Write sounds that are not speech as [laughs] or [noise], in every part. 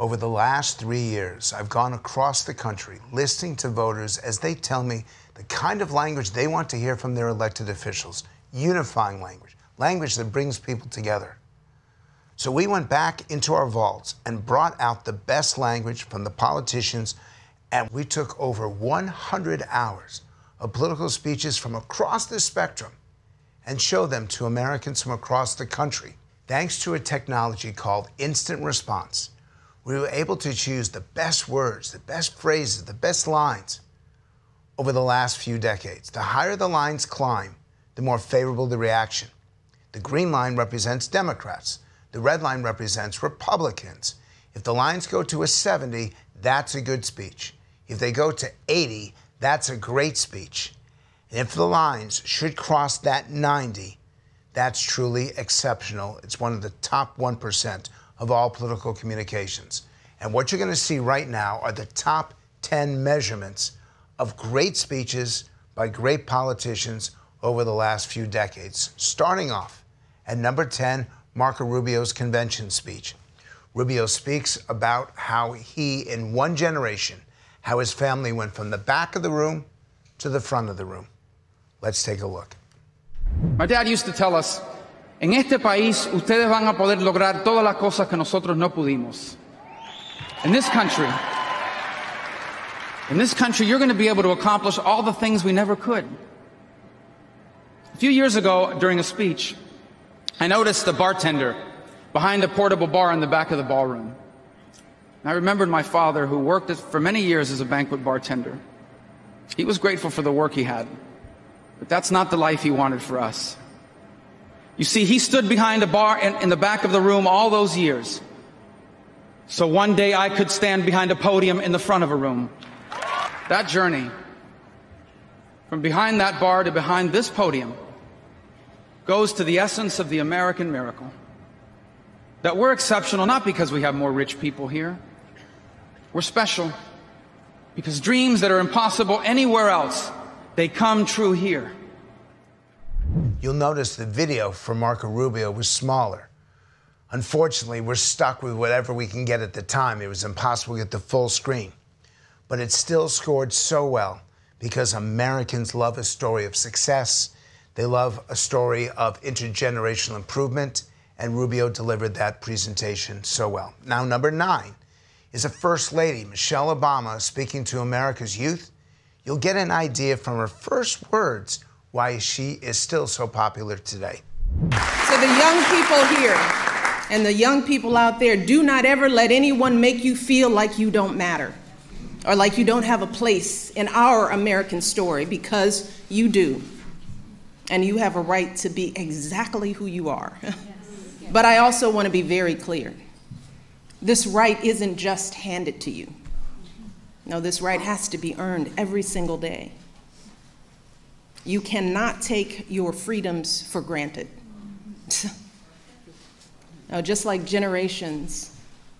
Over the last three years, I've gone across the country listening to voters as they tell me the kind of language they want to hear from their elected officials unifying language, language that brings people together. So we went back into our vaults and brought out the best language from the politicians, and we took over 100 hours of political speeches from across the spectrum and showed them to Americans from across the country. Thanks to a technology called instant response, we were able to choose the best words, the best phrases, the best lines over the last few decades. The higher the lines climb, the more favorable the reaction. The green line represents Democrats. The red line represents Republicans. If the lines go to a 70, that's a good speech. If they go to 80, that's a great speech. And if the lines should cross that 90, that's truly exceptional. It's one of the top 1% of all political communications. And what you're going to see right now are the top 10 measurements of great speeches by great politicians over the last few decades. Starting off at number 10, Marco Rubio's convention speech. Rubio speaks about how he, in one generation, how his family went from the back of the room to the front of the room. Let's take a look. My dad used to tell us En este país ustedes van a poder lograr todas las cosas que nosotros no pudimos. In this country, in this country, you're going to be able to accomplish all the things we never could. A few years ago, during a speech, I noticed the bartender behind a portable bar in the back of the ballroom. I remembered my father, who worked for many years as a banquet bartender. He was grateful for the work he had, but that's not the life he wanted for us. You see, he stood behind a bar in, in, the back of the room all those years. So one day I could stand behind a podium in the front of a room. That journey, from behind that bar to behind this podium, goes to the essence of the American miracle. That we're exceptional not because we have more rich people here. We're special because dreams that are impossible anywhere else, they come true here. You'll notice the video for Marco Rubio was smaller. Unfortunately, we're stuck with whatever we can get at the time. It was impossible to get the full screen. But it still scored so well because Americans love a story of success. They love a story of intergenerational improvement, and Rubio delivered that presentation so well. Now, number nine is a First Lady, Michelle Obama, speaking to America's youth. You'll get an idea from her first words why she is still so popular today. So, the young people here and the young people out there, do not ever let anyone make you feel like you don't matter or like you don't have a place in our American story because you do. And you have a right to be exactly who you are. [laughs] but I also want to be very clear this right isn't just handed to you. No, this right has to be earned every single day. You cannot take your freedoms for granted. [laughs] now, just like generations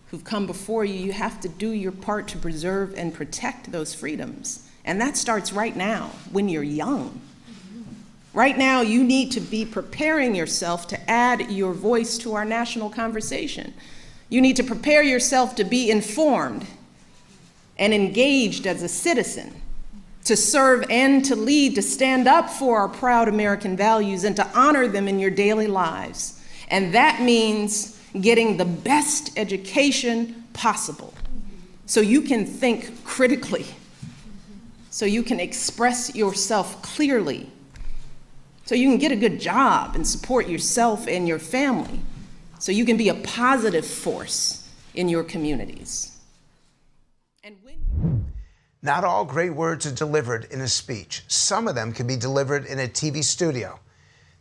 who've come before you, you have to do your part to preserve and protect those freedoms. And that starts right now when you're young. Right now, you need to be preparing yourself to add your voice to our national conversation. You need to prepare yourself to be informed and engaged as a citizen to serve and to lead, to stand up for our proud American values and to honor them in your daily lives. And that means getting the best education possible so you can think critically, so you can express yourself clearly, so you can get a good job and support yourself and your family, so you can be a positive force in your communities. And when not all great words are delivered in a speech. Some of them can be delivered in a TV studio.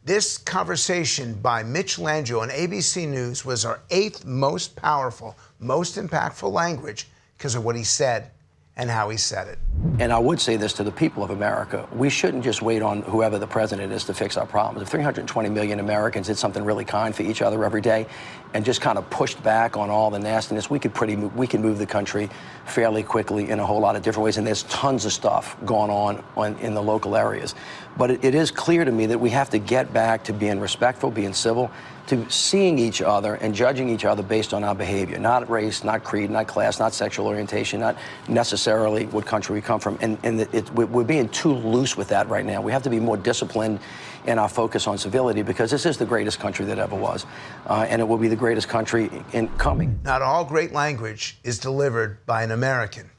This conversation by Mitch Landrieu on ABC News was our eighth most powerful, most impactful language because of what he said and how he said it. And I would say this to the people of America. We shouldn't just wait on whoever the president is to fix our problems. If 320 million Americans did something really kind for each other every day and just kind of pushed back on all the nastiness, we could pretty we can move the country fairly quickly in a whole lot of different ways. And there's tons of stuff going on, on in the local areas. But it, it is clear to me that we have to get back to being respectful, being civil, to seeing each other and judging each other based on our behavior, not race, not creed, not class, not sexual orientation, not necessarily what country we come from. And, and it, we're being too loose with that right now. We have to be more disciplined in our focus on civility because this is the greatest country that ever was. Uh, and it will be the greatest country in coming. Not all great language is delivered by an American.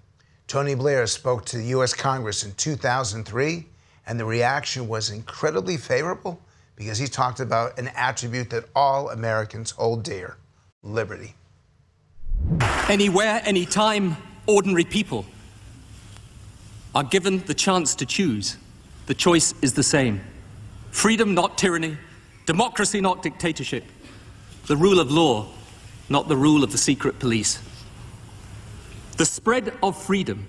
Tony Blair spoke to the U.S. Congress in 2003, and the reaction was incredibly favorable because he talked about an attribute that all Americans hold dear liberty. Anywhere, anytime, ordinary people are given the chance to choose. The choice is the same freedom, not tyranny, democracy, not dictatorship, the rule of law, not the rule of the secret police. The spread of freedom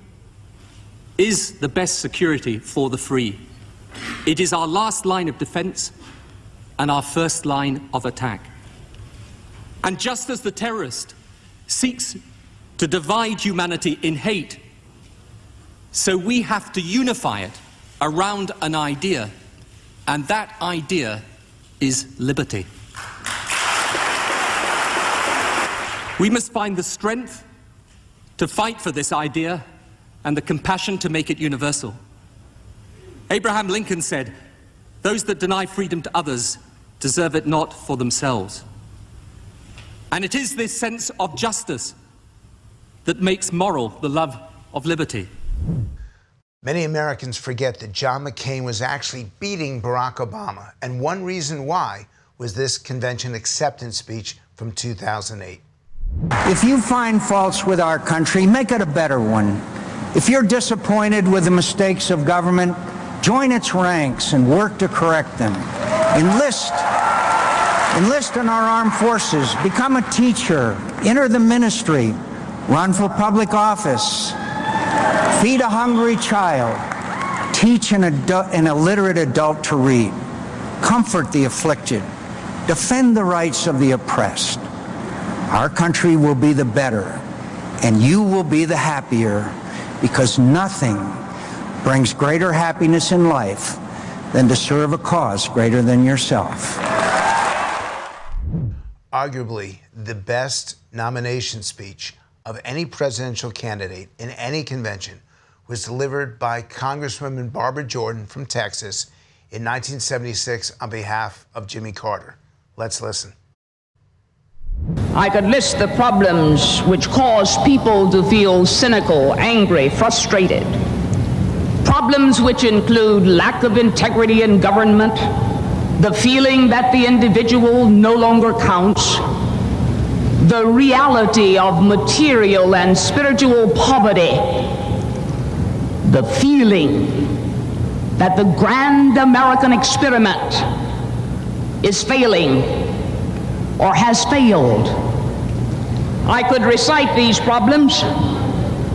is the best security for the free. It is our last line of defense and our first line of attack. And just as the terrorist seeks to divide humanity in hate, so we have to unify it around an idea, and that idea is liberty. We must find the strength to fight for this idea and the compassion to make it universal. Abraham Lincoln said, Those that deny freedom to others deserve it not for themselves. And it is this sense of justice that makes moral the love of liberty. Many Americans forget that John McCain was actually beating Barack Obama, and one reason why was this convention acceptance speech from 2008. If you find faults with our country, make it a better one. If you're disappointed with the mistakes of government, join its ranks and work to correct them. Enlist. Enlist in our armed forces. Become a teacher. Enter the ministry. Run for public office. Feed a hungry child. Teach an, an illiterate adult to read. Comfort the afflicted. Defend the rights of the oppressed. Our country will be the better, and you will be the happier because nothing brings greater happiness in life than to serve a cause greater than yourself. Arguably the best nomination speech of any presidential candidate in any convention was delivered by Congresswoman Barbara Jordan from Texas in 1976 on behalf of Jimmy Carter. Let's listen. I could list the problems which cause people to feel cynical, angry, frustrated Problems which include lack of integrity in government, the feeling that the individual no longer counts, the reality of material and spiritual poverty, the feeling that the grand American experiment is failing or has failed. I could recite these problems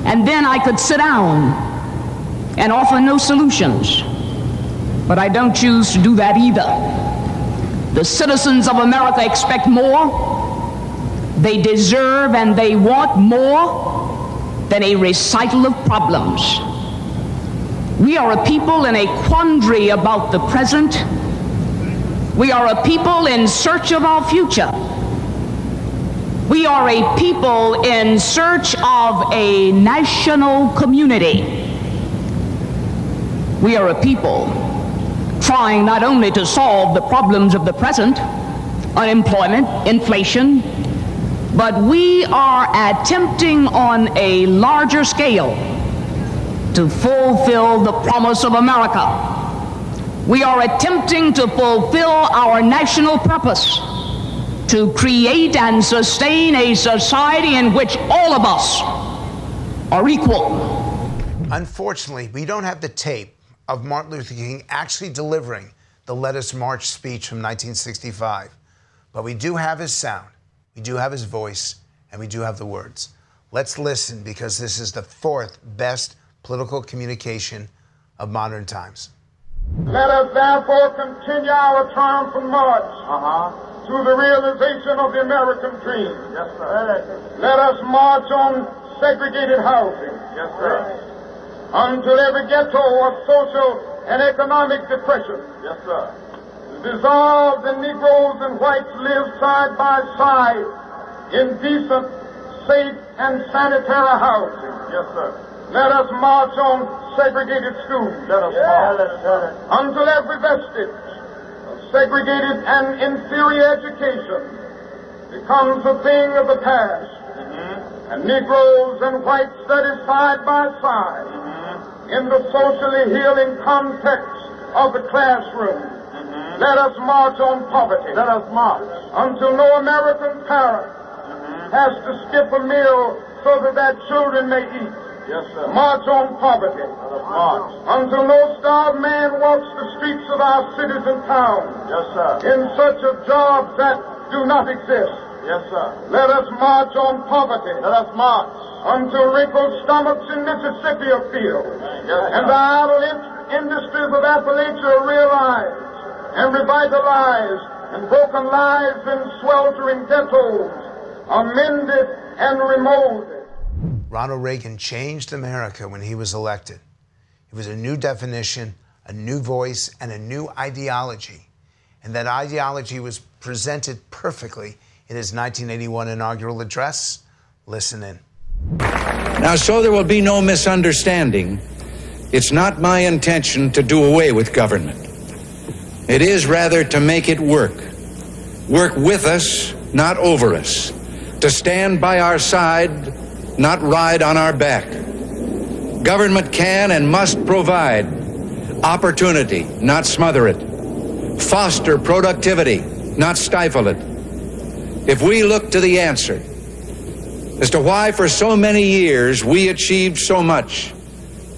and then I could sit down and offer no solutions. But I don't choose to do that either. The citizens of America expect more. They deserve and they want more than a recital of problems. We are a people in a quandary about the present. We are a people in search of our future. We are a people in search of a national community. We are a people trying not only to solve the problems of the present, unemployment, inflation, but we are attempting on a larger scale to fulfill the promise of America. We are attempting to fulfill our national purpose to create and sustain a society in which all of us are equal. Unfortunately, we don't have the tape of Martin Luther King actually delivering the Let Us March speech from 1965. But we do have his sound, we do have his voice, and we do have the words. Let's listen because this is the fourth best political communication of modern times. Let us therefore continue our triumphant march uh-huh. to the realization of the American dream. Yes, sir. Let us march on segregated housing. Yes, sir until every ghetto of social and economic depression. Yes, sir. dissolve the Negroes and whites live side by side in decent, safe, and sanitary housing. Yes, sir. Let us march on segregated schools. Let us march. Until every vestige of segregated and inferior education becomes a thing of the past. Mm-hmm. And Negroes and whites study side by side mm-hmm. In the socially healing context of the classroom. Mm-hmm. Let us march on poverty. Let us march. Until no American parent mm-hmm. has to skip a meal so that their children may eat. Yes, sir. March on poverty. Let us march. Until no starved man walks the streets of our cities and towns. Yes, sir. In search of jobs that do not exist. Yes, sir. Let us march on poverty. Let us march. Until wrinkled stomachs in Mississippi are filled. Yes, and the idle in- industries of Appalachia are realized and revitalized, and broken lives in sweltering ghettos are mended and remolded. Ronald Reagan changed America when he was elected. It was a new definition, a new voice, and a new ideology. And that ideology was presented perfectly in his 1981 inaugural address. Listen in. Now, so there will be no misunderstanding, it's not my intention to do away with government. It is rather to make it work. Work with us, not over us. To stand by our side, not ride on our back. Government can and must provide opportunity, not smother it. Foster productivity, not stifle it. If we look to the answer as to why for so many years we achieved so much,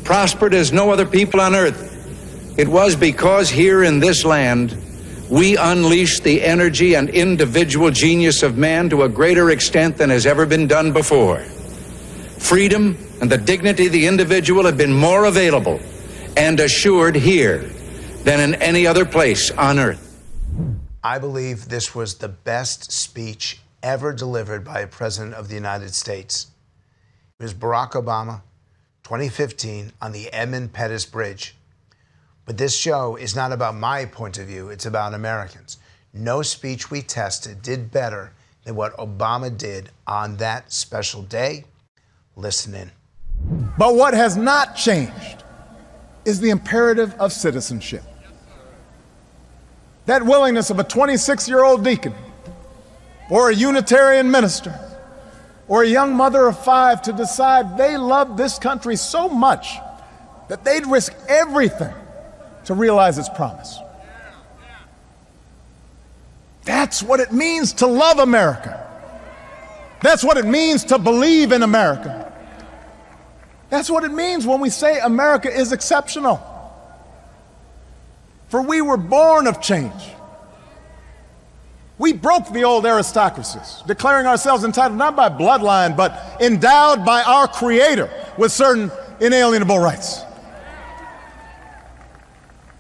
prospered as no other people on earth, it was because here in this land we unleashed the energy and individual genius of man to a greater extent than has ever been done before. Freedom and the dignity of the individual have been more available and assured here than in any other place on earth. I believe this was the best speech ever delivered by a president of the United States. It was Barack Obama, 2015, on the Edmund Pettus Bridge. But this show is not about my point of view, it's about Americans. No speech we tested did better than what Obama did on that special day. Listen in. But what has not changed is the imperative of citizenship. That willingness of a 26 year old deacon or a Unitarian minister or a young mother of five to decide they love this country so much that they'd risk everything to realize its promise. That's what it means to love America. That's what it means to believe in America. That's what it means when we say America is exceptional. For we were born of change. We broke the old aristocracies, declaring ourselves entitled not by bloodline, but endowed by our Creator with certain inalienable rights.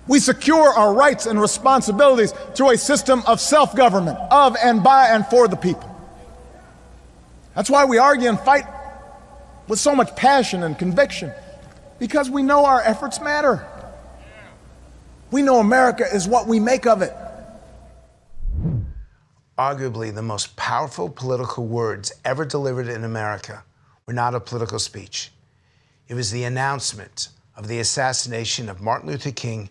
We secure our rights and responsibilities through a system of self government, of and by and for the people. That's why we argue and fight with so much passion and conviction, because we know our efforts matter. We know America is what we make of it. Arguably, the most powerful political words ever delivered in America were not a political speech. It was the announcement of the assassination of Martin Luther King,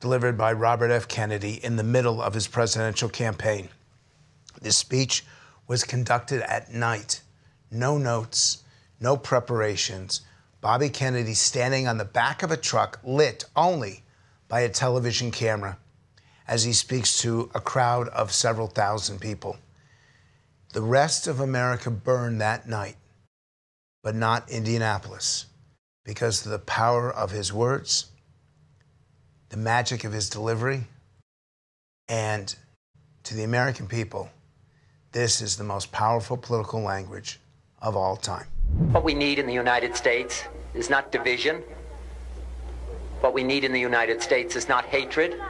delivered by Robert F. Kennedy in the middle of his presidential campaign. This speech was conducted at night, no notes, no preparations. Bobby Kennedy standing on the back of a truck lit only by a television camera as he speaks to a crowd of several thousand people. The rest of America burned that night, but not Indianapolis, because of the power of his words, the magic of his delivery, and to the American people, this is the most powerful political language of all time. What we need in the United States is not division. What we need in the United States is not hatred.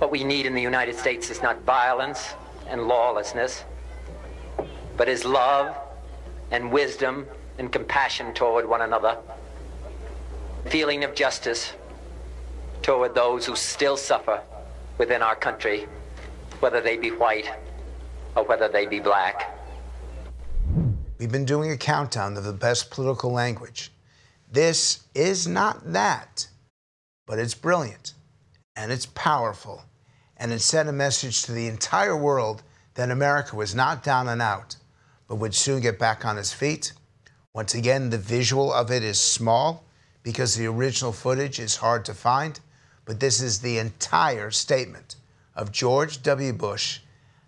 What we need in the United States is not violence and lawlessness, but is love and wisdom and compassion toward one another, feeling of justice toward those who still suffer within our country, whether they be white or whether they be black. We've been doing a countdown of the best political language. This is not that, but it's brilliant and it's powerful, and it sent a message to the entire world that America was not down and out, but would soon get back on its feet. Once again, the visual of it is small because the original footage is hard to find, but this is the entire statement of George W. Bush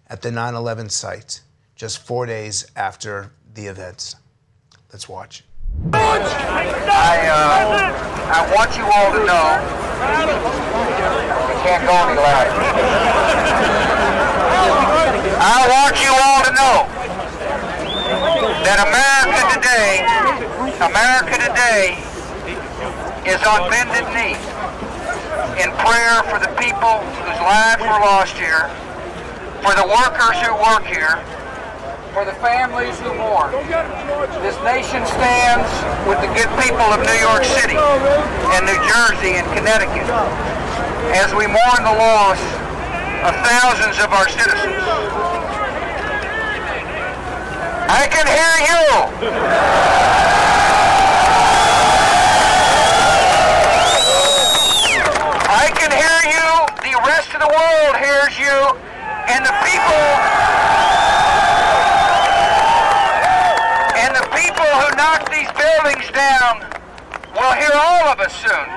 at the 9 11 site just four days after the events. Let's watch. I, uh, I want you all to know can't go any louder. I want you all to know that America today, America today is on bended knee in prayer for the people whose lives were lost here, for the workers who work here, for the families who mourn. This nation stands with the good people of New York City and New Jersey and Connecticut as we mourn the loss of thousands of our citizens. I can hear you. I can hear you. The rest of the world hears you. And the people and the people who knock these buildings down will hear all of us soon.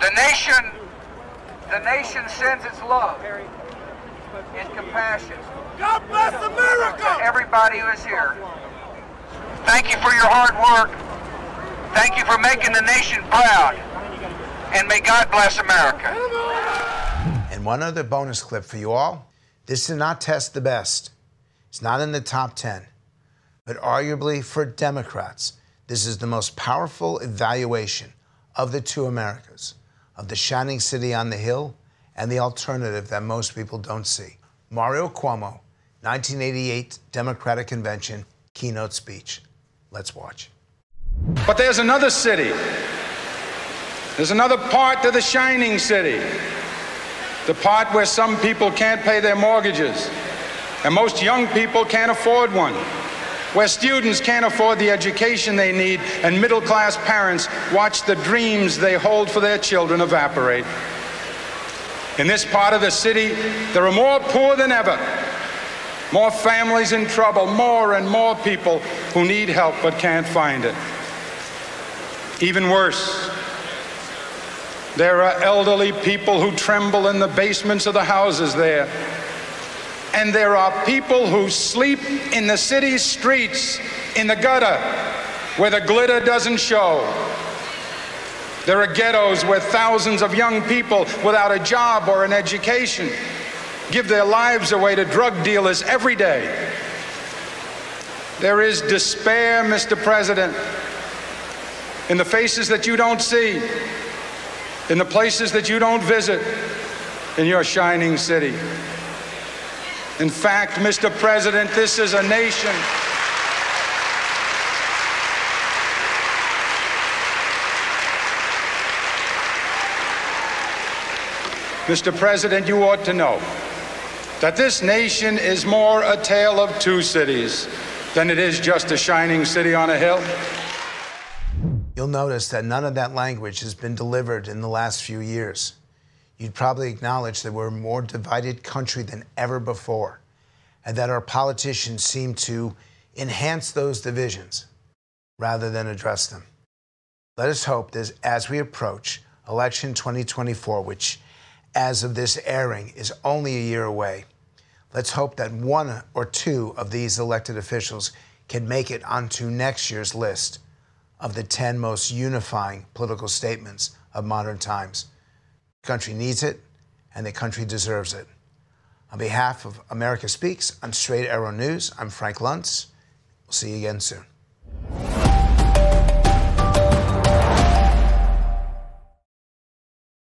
The nation, the nation sends its love and compassion. God bless America! To everybody who is here. Thank you for your hard work. Thank you for making the nation proud. And may God bless America. And one other bonus clip for you all. This did not test the best. It's not in the top 10. But arguably for Democrats, this is the most powerful evaluation of the two Americas, of the shining city on the hill and the alternative that most people don't see. Mario Cuomo, 1988 Democratic Convention keynote speech. Let's watch. But there's another city. There's another part to the shining city. The part where some people can't pay their mortgages, and most young people can't afford one. Where students can't afford the education they need, and middle class parents watch the dreams they hold for their children evaporate. In this part of the city, there are more poor than ever, more families in trouble, more and more people who need help but can't find it. Even worse, there are elderly people who tremble in the basements of the houses there. And there are people who sleep in the city's streets, in the gutter, where the glitter doesn't show. There are ghettos where thousands of young people without a job or an education give their lives away to drug dealers every day. There is despair, Mr. President, in the faces that you don't see, in the places that you don't visit, in your shining city. In fact, Mr. President, this is a nation. Mr. President, you ought to know that this nation is more a tale of two cities than it is just a shining city on a hill. You'll notice that none of that language has been delivered in the last few years. You'd probably acknowledge that we're a more divided country than ever before, and that our politicians seem to enhance those divisions rather than address them. Let us hope that as we approach election 2024, which as of this airing is only a year away, let's hope that one or two of these elected officials can make it onto next year's list of the 10 most unifying political statements of modern times. The country needs it, and the country deserves it. On behalf of America Speaks, I'm Straight Arrow News. I'm Frank Luntz. We'll see you again soon.